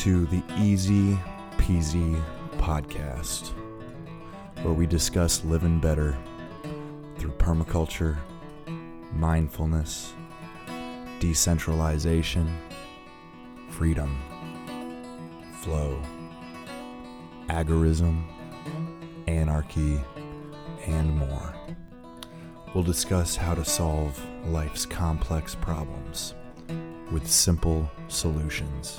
to the Easy Peasy podcast, where we discuss living better through permaculture, mindfulness, decentralization, freedom, flow, agorism, anarchy, and more. We'll discuss how to solve life's complex problems with simple solutions.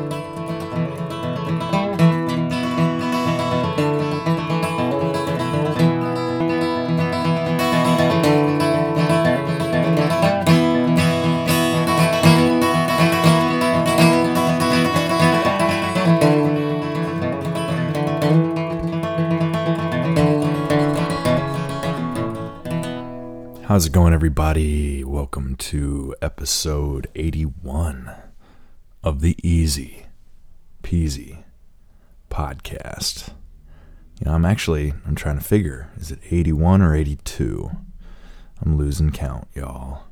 How's it going, everybody? Welcome to episode 81 of the Easy Peasy podcast. You know, I'm actually I'm trying to figure is it 81 or 82? I'm losing count, y'all.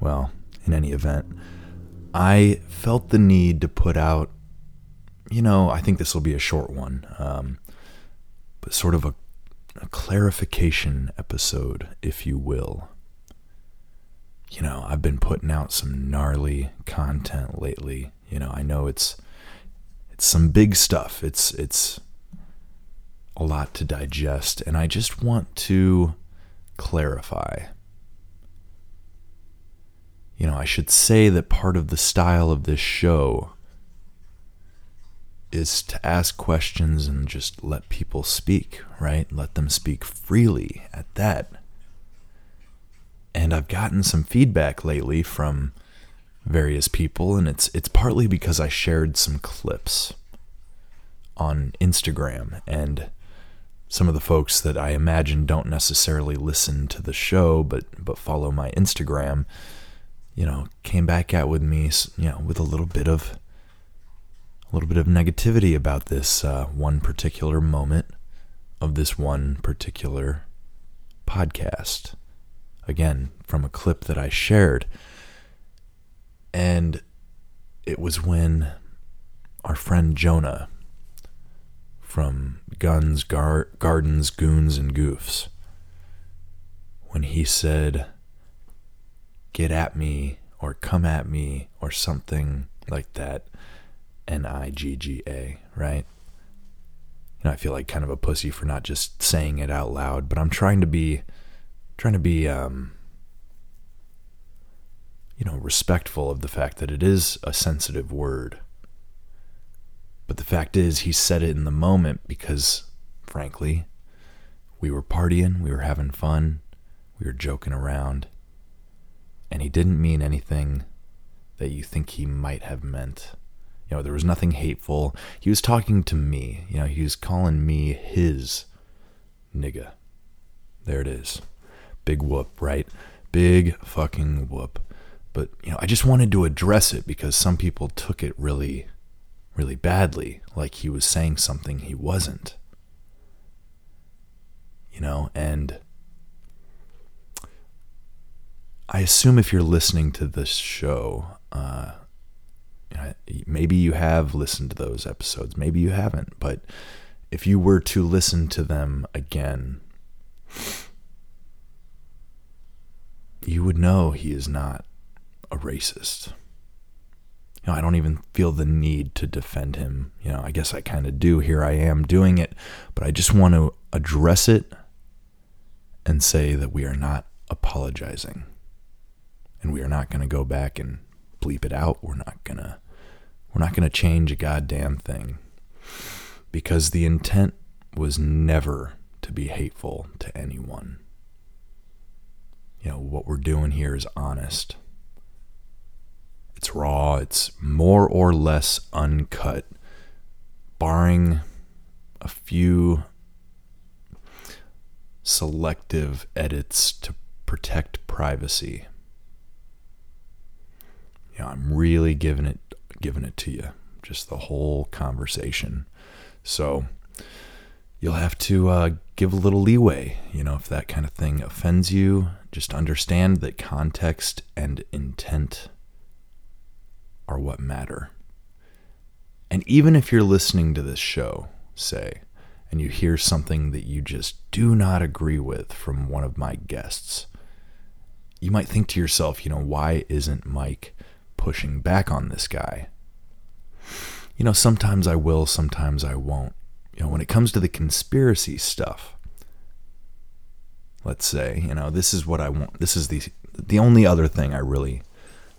Well, in any event, I felt the need to put out you know, I think this will be a short one. Um, but sort of a a clarification episode, if you will. You know, I've been putting out some gnarly content lately. You know, I know it's it's some big stuff. It's it's a lot to digest and I just want to clarify. You know, I should say that part of the style of this show is to ask questions and just let people speak, right? Let them speak freely at that. And I've gotten some feedback lately from various people and it's it's partly because I shared some clips on Instagram and some of the folks that I imagine don't necessarily listen to the show but but follow my Instagram, you know, came back at with me, you know, with a little bit of a little bit of negativity about this uh, one particular moment of this one particular podcast. Again, from a clip that I shared. And it was when our friend Jonah from Guns, Gar- Gardens, Goons, and Goofs, when he said, get at me or come at me or something like that N I G G A, right? You know, I feel like kind of a pussy for not just saying it out loud, but I'm trying to be trying to be um you know, respectful of the fact that it is a sensitive word. But the fact is he said it in the moment because frankly, we were partying, we were having fun, we were joking around, and he didn't mean anything that you think he might have meant. You know, there was nothing hateful. He was talking to me. You know, he was calling me his nigga. There it is. Big whoop, right? Big fucking whoop. But, you know, I just wanted to address it because some people took it really, really badly, like he was saying something he wasn't. You know, and I assume if you're listening to this show, uh, maybe you have listened to those episodes, maybe you haven't, but if you were to listen to them again, you would know he is not a racist. You know, I don't even feel the need to defend him. You know, I guess I kind of do. Here I am doing it, but I just want to address it and say that we are not apologizing. And we are not going to go back and bleep it out. We're not going to we're not going to change a goddamn thing because the intent was never to be hateful to anyone. You know, what we're doing here is honest. It's raw, it's more or less uncut, barring a few selective edits to protect privacy. You know, I'm really giving it giving it to you. just the whole conversation. So you'll have to uh, give a little leeway. You know, if that kind of thing offends you, just understand that context and intent are what matter. And even if you're listening to this show, say, and you hear something that you just do not agree with from one of my guests, you might think to yourself, you know, why isn't Mike pushing back on this guy? You know, sometimes I will, sometimes I won't. You know, when it comes to the conspiracy stuff, let's say, you know, this is what I want. This is the the only other thing I really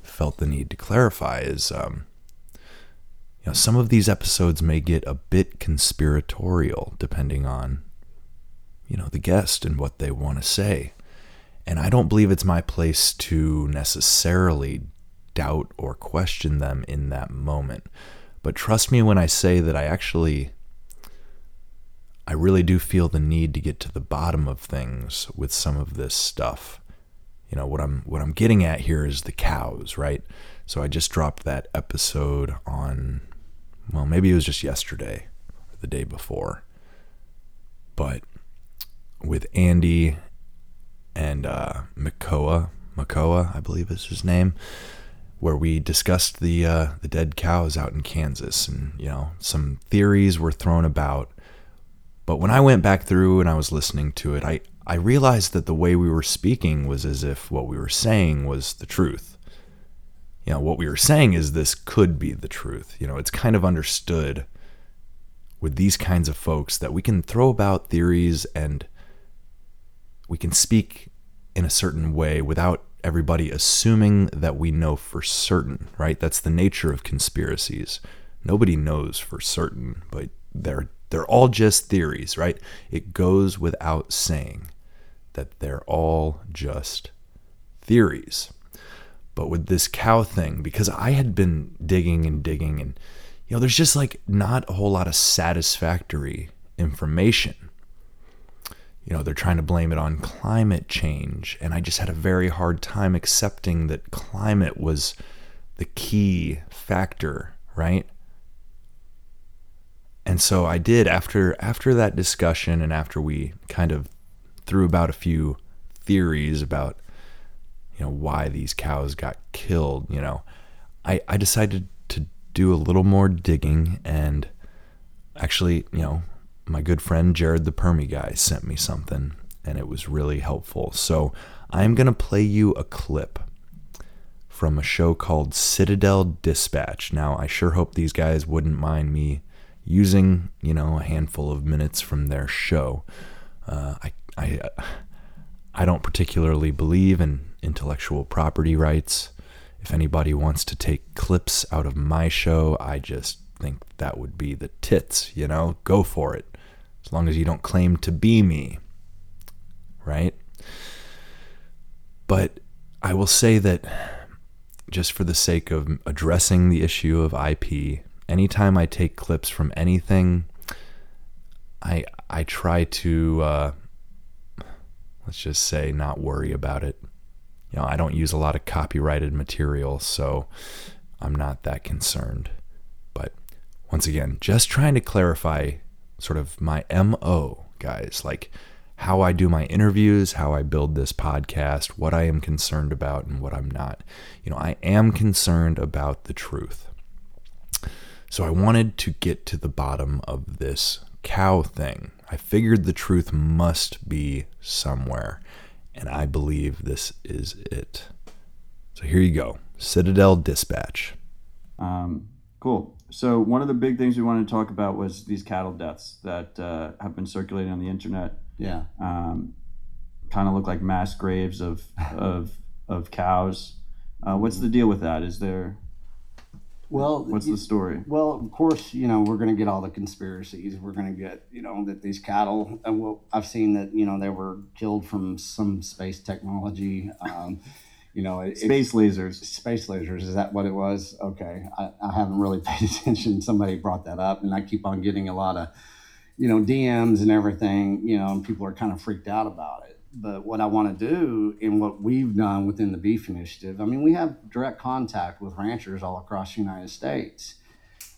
felt the need to clarify is um, you know, some of these episodes may get a bit conspiratorial depending on you know, the guest and what they want to say. And I don't believe it's my place to necessarily doubt or question them in that moment. But trust me when I say that I actually I really do feel the need to get to the bottom of things with some of this stuff. You know, what I'm what I'm getting at here is the cows, right? So I just dropped that episode on well, maybe it was just yesterday or the day before. But with Andy and uh, Makoa, Makoa, I believe is his name, where we discussed the uh, the dead cows out in Kansas, and you know some theories were thrown about. But when I went back through and I was listening to it, I I realized that the way we were speaking was as if what we were saying was the truth. You know, what we were saying is this could be the truth. You know, it's kind of understood with these kinds of folks that we can throw about theories and we can speak in a certain way without everybody assuming that we know for certain, right? That's the nature of conspiracies. Nobody knows for certain, but they're they're all just theories, right? It goes without saying that they're all just theories. But with this cow thing, because I had been digging and digging and you know, there's just like not a whole lot of satisfactory information you know, they're trying to blame it on climate change. And I just had a very hard time accepting that climate was the key factor, right? And so I did after after that discussion and after we kind of threw about a few theories about you know why these cows got killed, you know, I, I decided to do a little more digging and actually, you know, my good friend Jared the Permy guy sent me something and it was really helpful. So I'm going to play you a clip from a show called Citadel Dispatch. Now, I sure hope these guys wouldn't mind me using, you know, a handful of minutes from their show. Uh, I, I, I don't particularly believe in intellectual property rights. If anybody wants to take clips out of my show, I just think that would be the tits, you know? Go for it as long as you don't claim to be me, right? But I will say that just for the sake of addressing the issue of IP, anytime I take clips from anything, I I try to uh, let's just say not worry about it. You know, I don't use a lot of copyrighted material, so I'm not that concerned. But once again, just trying to clarify sort of my MO, guys, like how I do my interviews, how I build this podcast, what I am concerned about and what I'm not. You know, I am concerned about the truth. So I wanted to get to the bottom of this cow thing. I figured the truth must be somewhere, and I believe this is it. So here you go Citadel Dispatch. Um, cool. So one of the big things we wanted to talk about was these cattle deaths that uh, have been circulating on the internet. Yeah. Um, kind of look like mass graves of of of cows. Uh, what's the deal with that? Is there? Well, what's the story? Well, of course, you know we're going to get all the conspiracies. We're going to get you know that these cattle. And well, I've seen that you know they were killed from some space technology. Um, you know, it, space lasers. Space lasers. Is that what it was? Okay, I, I haven't really paid attention. Somebody brought that up, and I keep on getting a lot of, you know, DMs and everything. You know, and people are kind of freaked out about it. But what I want to do, and what we've done within the Beef Initiative, I mean, we have direct contact with ranchers all across the United States.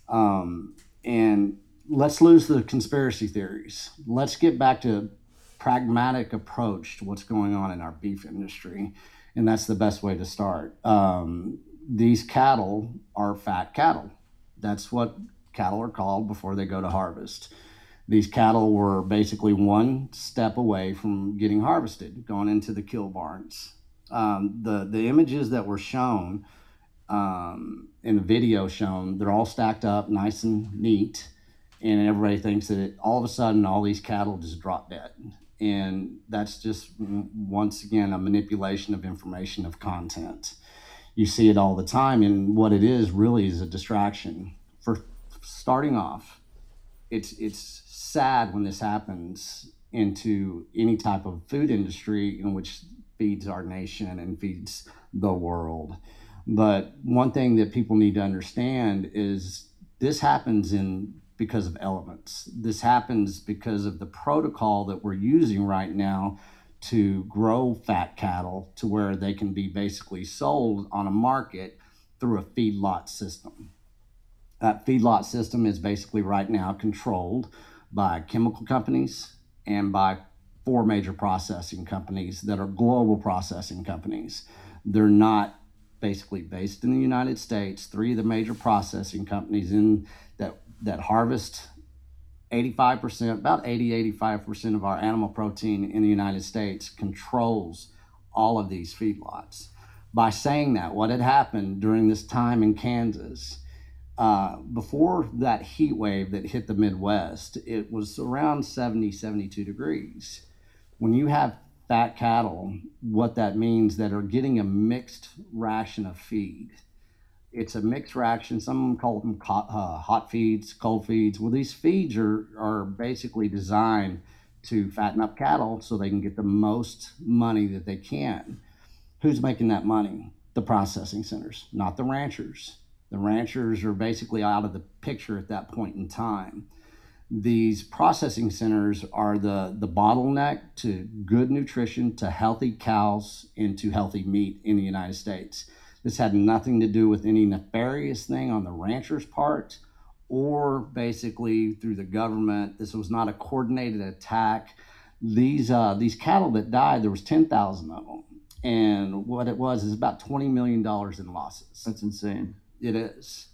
Um, and let's lose the conspiracy theories. Let's get back to pragmatic approach to what's going on in our beef industry, and that's the best way to start. Um, these cattle are fat cattle. That's what cattle are called before they go to harvest. These cattle were basically one step away from getting harvested, going into the kill barns. Um, the the images that were shown um, in the video shown, they're all stacked up, nice and neat, and everybody thinks that it, all of a sudden all these cattle just drop dead, and that's just once again a manipulation of information of content. You see it all the time, and what it is really is a distraction. For starting off, it's it's sad when this happens into any type of food industry in which feeds our nation and feeds the world. But one thing that people need to understand is this happens in because of elements. This happens because of the protocol that we're using right now to grow fat cattle to where they can be basically sold on a market through a feedlot system. That feedlot system is basically right now controlled by chemical companies and by four major processing companies that are global processing companies. They're not basically based in the United States. Three of the major processing companies in that that harvest 85%, about 80, 85% of our animal protein in the United States controls all of these feedlots. By saying that, what had happened during this time in Kansas, uh, before that heat wave that hit the Midwest, it was around 70, 72 degrees. When you have fat cattle, what that means that are getting a mixed ration of feed. It's a mixed reaction. Some call them uh, hot feeds, cold feeds. Well, these feeds are, are basically designed to fatten up cattle so they can get the most money that they can. Who's making that money? The processing centers, not the ranchers. The ranchers are basically out of the picture at that point in time these processing centers are the, the bottleneck to good nutrition, to healthy cows, and to healthy meat in the United States. This had nothing to do with any nefarious thing on the rancher's part or basically through the government. This was not a coordinated attack. These, uh, these cattle that died, there was 10,000 of them. And what it was is about $20 million in losses. That's insane. It is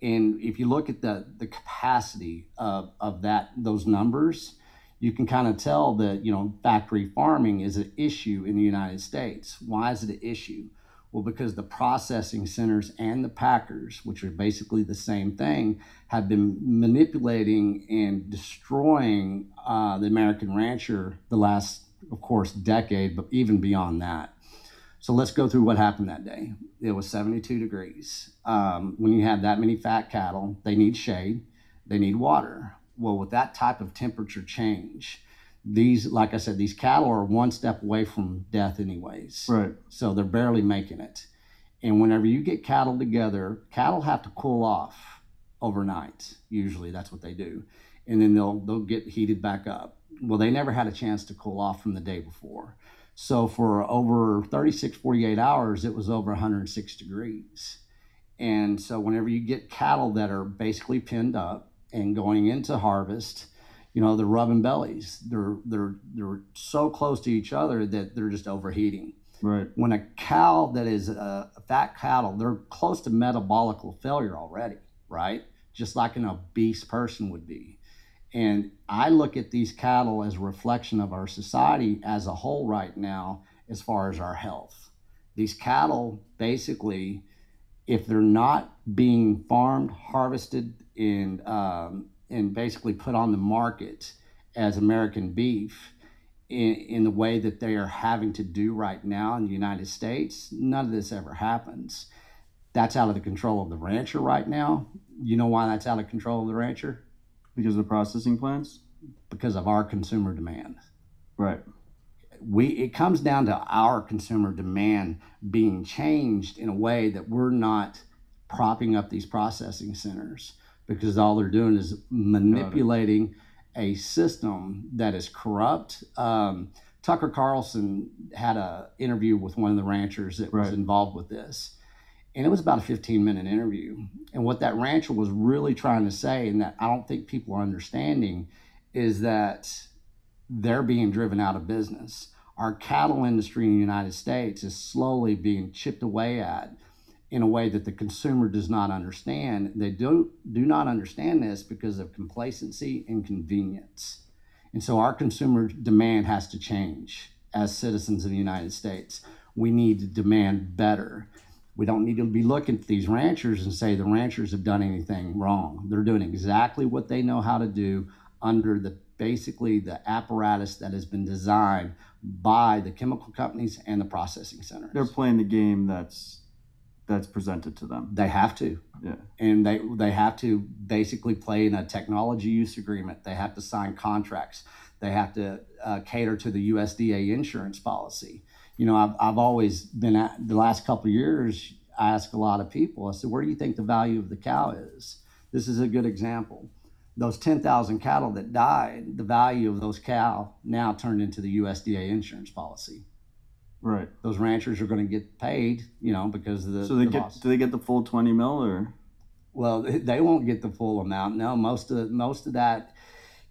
and if you look at the the capacity of, of that those numbers you can kind of tell that you know factory farming is an issue in the united states why is it an issue well because the processing centers and the packers which are basically the same thing have been manipulating and destroying uh, the american rancher the last of course decade but even beyond that so let's go through what happened that day. It was 72 degrees. Um, when you have that many fat cattle, they need shade, they need water. Well, with that type of temperature change, these, like I said, these cattle are one step away from death, anyways. Right. So they're barely making it. And whenever you get cattle together, cattle have to cool off overnight. Usually, that's what they do, and then they'll they'll get heated back up. Well, they never had a chance to cool off from the day before. So for over 36, 48 hours, it was over 106 degrees. And so whenever you get cattle that are basically pinned up and going into harvest, you know, they're rubbing bellies. They're they're they're so close to each other that they're just overheating. Right. When a cow that is a, a fat cattle, they're close to metabolic failure already, right? Just like an obese person would be. And I look at these cattle as a reflection of our society as a whole right now, as far as our health. These cattle, basically, if they're not being farmed, harvested, and um, and basically put on the market as American beef in, in the way that they are having to do right now in the United States, none of this ever happens. That's out of the control of the rancher right now. You know why that's out of control of the rancher? Because of the processing plants? Because of our consumer demand. Right. We it comes down to our consumer demand being changed in a way that we're not propping up these processing centers because all they're doing is manipulating a system that is corrupt. Um, Tucker Carlson had an interview with one of the ranchers that was involved with this, And it was about a 15 minute interview. And what that rancher was really trying to say, and that I don't think people are understanding, is that they're being driven out of business. Our cattle industry in the United States is slowly being chipped away at in a way that the consumer does not understand. They do, do not understand this because of complacency and convenience. And so our consumer demand has to change as citizens of the United States. We need to demand better. We don't need to be looking at these ranchers and say the ranchers have done anything wrong. They're doing exactly what they know how to do under the basically the apparatus that has been designed by the chemical companies and the processing centers. They're playing the game that's that's presented to them. They have to. Yeah. And they they have to basically play in a technology use agreement. They have to sign contracts. They have to uh, cater to the USDA insurance policy. You know, I've, I've always been at the last couple of years. I ask a lot of people. I said, "Where do you think the value of the cow is?" This is a good example. Those ten thousand cattle that died, the value of those cow now turned into the USDA insurance policy Right. those ranchers are going to get paid, you know, because of the. So they the get loss. do they get the full twenty mil or well, they won't get the full amount. No, most of most of that.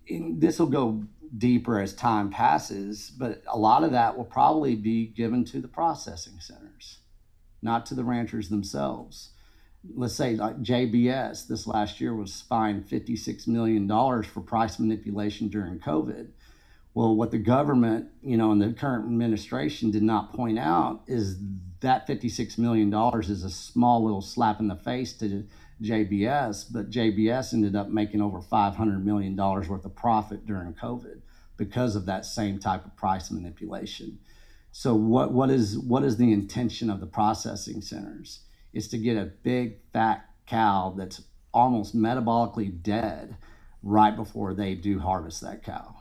This will go deeper as time passes, but a lot of that will probably be given to the processing centers, not to the ranchers themselves. Let's say like JBS this last year was fined fifty six million dollars for price manipulation during COVID. Well, what the government, you know, and the current administration did not point out is that $56 million is a small little slap in the face to JBS, but JBS ended up making over $500 million worth of profit during COVID because of that same type of price manipulation. So what, what is what is the intention of the processing centers? Is to get a big fat cow that's almost metabolically dead right before they do harvest that cow.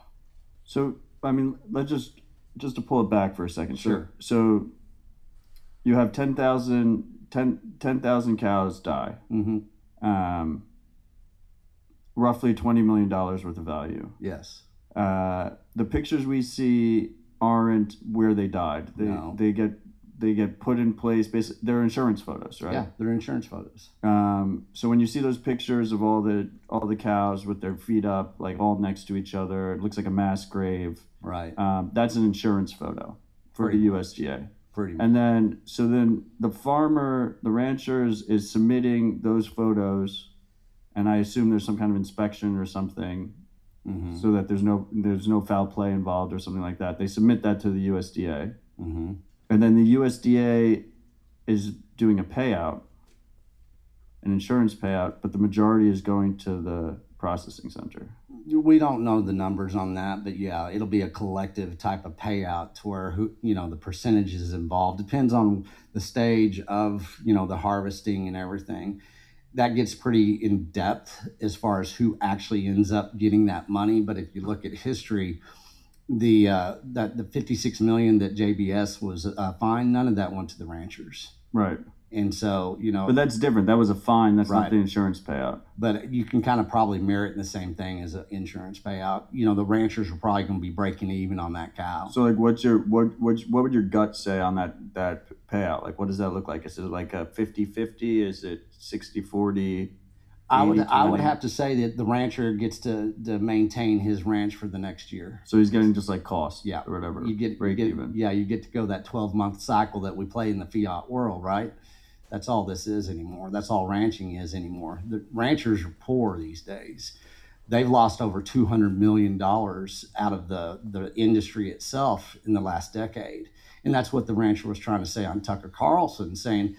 So I mean let's just just to pull it back for a second. Sure. So, you have 10,000 10 10,000 cows die. hmm Um, roughly twenty million dollars worth of value. Yes. Uh, the pictures we see aren't where they died. They No. they get they get put in place. Basically, they're insurance photos, right? Yeah, they're insurance photos. Um, so when you see those pictures of all the all the cows with their feet up, like all next to each other, it looks like a mass grave. Right. Um, that's an insurance photo for Pretty the USDA. Pretty much. And then so then the farmer, the ranchers, is submitting those photos, and I assume there's some kind of inspection or something, hmm so that there's no there's no foul play involved or something like that. They submit that to the USDA, hmm and then the USDA is doing a payout, an insurance payout, but the majority is going to the processing center. We don't know the numbers on that, but yeah, it'll be a collective type of payout to where who you know the percentages involved depends on the stage of you know the harvesting and everything. That gets pretty in depth as far as who actually ends up getting that money. But if you look at history, the uh, that the 56 million that JBS was uh, fined, none of that went to the ranchers. Right, And so you know, but that's different. That was a fine. That's not Right. the insurance payout. but you can kind of probably mirror it in the same thing as an insurance payout. You know, the ranchers are probably going to be breaking even on that cow. So like, what's your what what what would your gut say on that that payout? Like, what does that look like? Is it like a 50-50? Is it 60-40? I would I would have to say that the rancher gets to, to maintain his ranch for the next year. So he's getting just like cost, Yeah. or whatever. You get, you break get even. yeah, you get to go that twelve month cycle that we play in the fiat world, right? That's all this is anymore. That's all ranching is anymore. The ranchers are poor these days. They've lost over two hundred million dollars out of the the industry itself in the last decade, and that's what the rancher was trying to say on Tucker Carlson, saying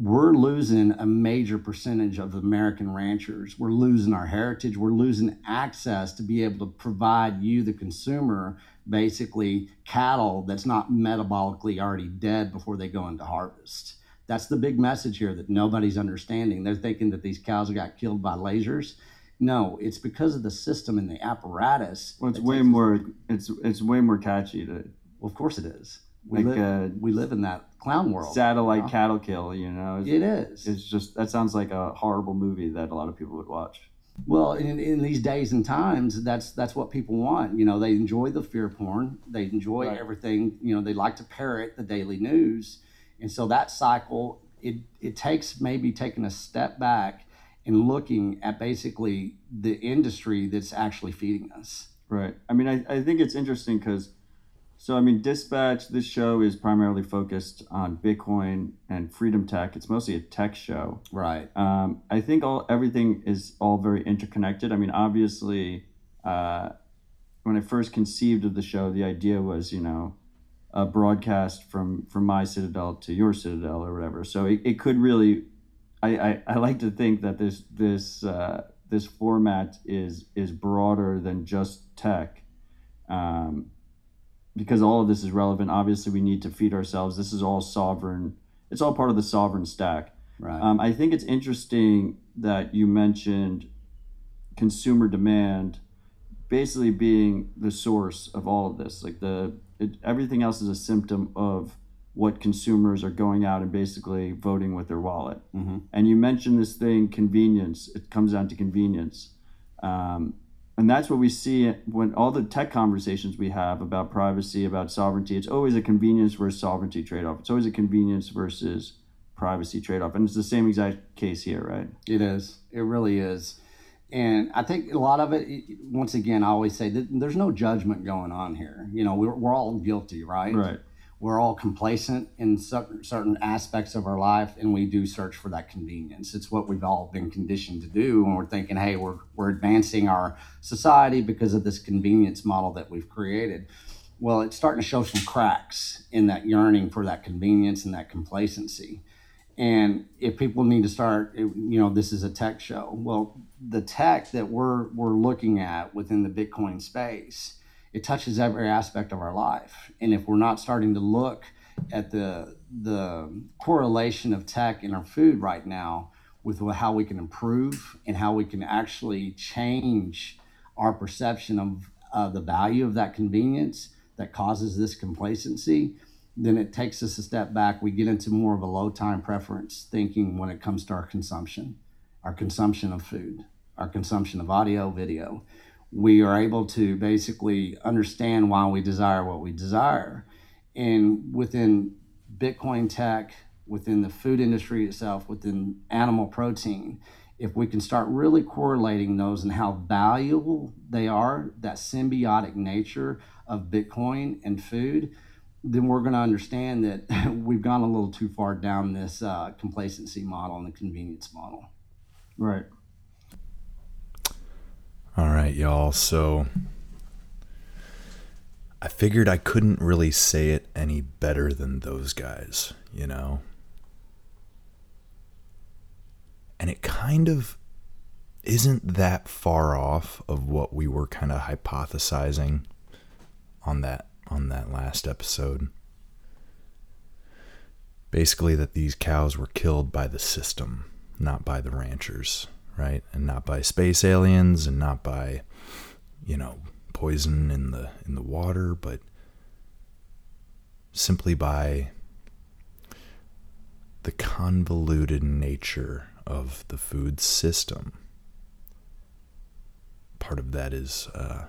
we're losing a major percentage of American ranchers. We're losing our heritage. We're losing access to be able to provide you, the consumer, basically cattle that's not metabolically already dead before they go into harvest. That's the big message here that nobody's understanding. They're thinking that these cows got killed by lasers. No, it's because of the system and the apparatus. Well, it's way more. It's it's way more catchy to Well, of course it is. We, like live, uh, we live in that clown world. satellite Yeah. cattle kill. You know, it's, It is. it's just that sounds like a horrible movie that a lot of people would watch. Well, in, in these days and times, that's that's what people want. You know, they enjoy the fear porn. They enjoy Right. everything. You know, they like to parrot the daily news, and so that cycle it it takes maybe taking a step back and looking at basically the industry that's actually feeding us. Right. I mean, I, I think it's interesting because, so I mean, Dispatch, this show is primarily focused on Bitcoin and Freedom Tech. It's mostly a tech show. Right. Um, I think all everything is all very interconnected. I mean, obviously, uh, when I first conceived of the show, the idea was, you know, a broadcast from from my citadel to your citadel or whatever. So it, it could really, I, I, I like to think that this this uh, this format is is broader than just tech, um, because all of this is relevant. Obviously, we need to feed ourselves. This is all sovereign. It's all part of the sovereign stack. Right. Um, I think it's interesting that you mentioned consumer demand basically being the source of all of this. Like the it, everything else is a symptom of what consumers are going out and basically voting with their wallet. Mhm. And you mentioned this thing, convenience. It comes down to convenience. Um, and that's what we see when all the tech conversations we have about privacy, about sovereignty. It's always a convenience versus sovereignty trade off. It's always a convenience versus privacy trade off. And it's the same exact case here, right? It is. It really is. And I think a lot of it, once again, I always say that there's no judgment going on here. You know, we're, we're all guilty, right? Right. We're all complacent in certain, aspects of our life, and we do search for that convenience. It's what we've all been conditioned to do when we're thinking, hey, we're, we're advancing our society because of this convenience model that we've created. Well, it's starting to show some cracks in that yearning for that convenience and that complacency. And if people need to start, you know, this is a tech show. Well, the tech that we're we're looking at within the Bitcoin space, it touches every aspect of our life. And if we're not starting to look at the the correlation of tech in our food right now with how we can improve and how we can actually change our perception of uh, the value of that convenience that causes this complacency, then it takes us a step back. We get into more of a low time preference thinking when it comes to our consumption, our consumption of food, our consumption of audio, video. We are able to basically understand why we desire what we desire. And within Bitcoin tech, within the food industry itself, within animal protein, if we can start really correlating those and how valuable they are, that symbiotic nature of Bitcoin and food, then we're going to understand that we've gone a little too far down this uh, complacency model and the convenience model. Right. All right, y'all. So I figured I couldn't really say it any better than those guys, you know? And it kind of isn't that far off of what we were kind of hypothesizing on that on that last episode. Basically that these cows were killed by the system, not by the ranchers, right? And not by space aliens and not by you know, poison in the in the water, but simply by the convoluted nature of the food system. Part of that is uh,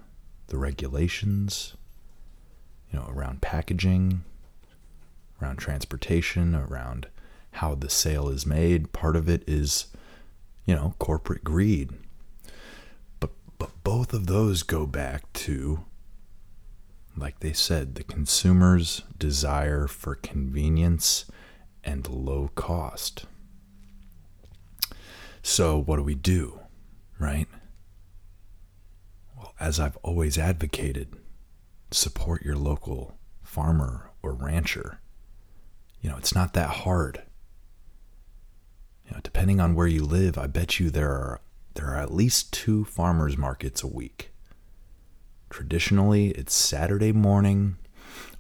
the regulations, you know, around packaging, around transportation, around how the sale is made. Part of it is, you know, corporate greed. But but both of those go back to like they said, the consumer's desire for convenience and low cost. So, what do we do, right? Well, as I've always advocated, support your local farmer or rancher. You know, it's not that hard. You know, depending on where you live, I bet you there are there are at least two farmers markets a week. Traditionally, it's Saturday morning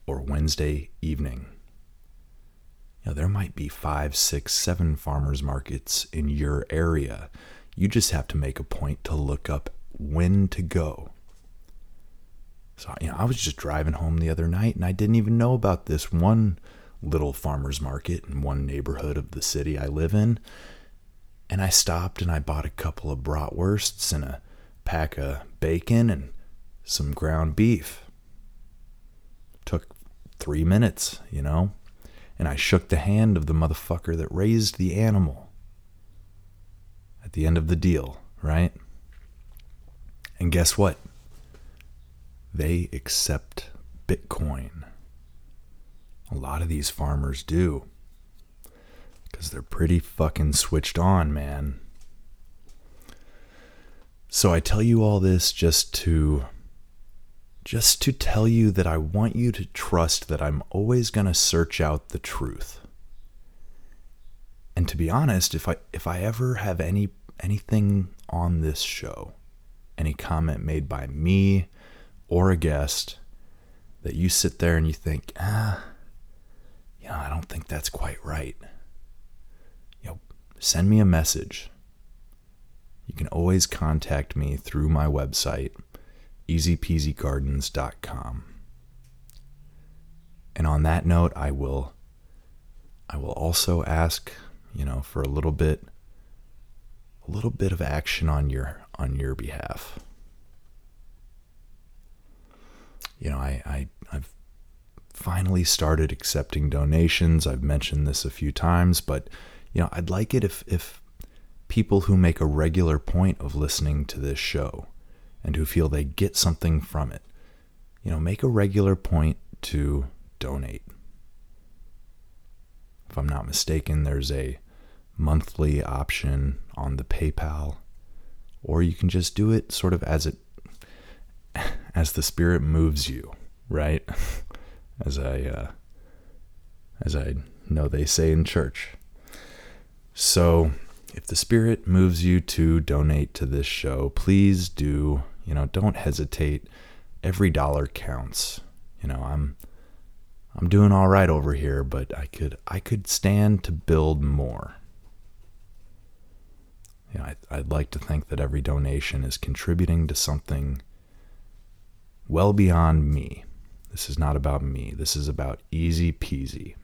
or Wednesday evening. You know, there might be five, six, seven farmers markets in your area. You just have to make a point to look up when to go. So, you know, I was just driving home the other night and I didn't even know about this one little farmer's market in one neighborhood of the city I live in. And I stopped and I bought a couple of bratwursts and a pack of bacon and some ground beef. Took three minutes, you know? and I shook the hand of the motherfucker that raised the animal at the end of the deal, right? And guess what? They accept Bitcoin. A lot of these farmers do. Because they're pretty fucking switched on, man. So I tell you all this just to just to tell you that I want you to trust that I'm always going to search out the truth. And to be honest, if I if I ever have any anything on this show, any comment made by me or a guest that you sit there and you think, ah, you know, I don't think that's quite right. You know, send me a message. You can always contact me through my website, easypeasygardens.com. And on that note, I will I will also ask, you know, for a little bit a little bit of action on your on your behalf. You know, I, I finally started accepting donations. I've mentioned this a few times, but you know, I'd like it if if people who make a regular point of listening to this show and who feel they get something from it, you know, make a regular point to donate. If I'm not mistaken, there's a monthly option on the PayPal, or you can just do it sort of as it as the spirit moves you, right? As I uh, as I know they say in church. So, if the spirit moves you to donate to this show, please do, you know, don't hesitate. Every dollar counts. You know, I'm I'm doing all right over here, but I could I could stand to build more you know, I, I'd like to think that every donation is contributing to something well beyond me. This is not about me. This is about easy peasy.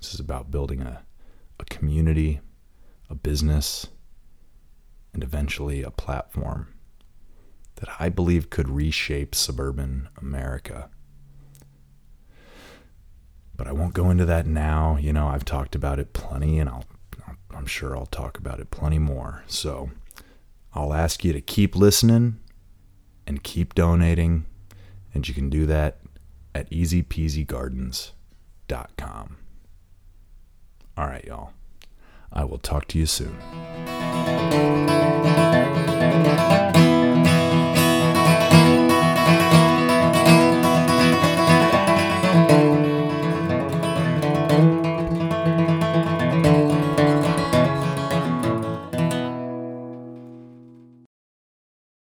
This is about building a, a community, a business, and eventually a platform that I believe could reshape suburban America. But I won't go into that now. You know, I've talked about it plenty, and I'll I'm sure I'll talk about it plenty more. So I'll ask you to keep listening and keep donating. And you can do that at easypeasygardens.com. All right, y'all. I will talk to you soon.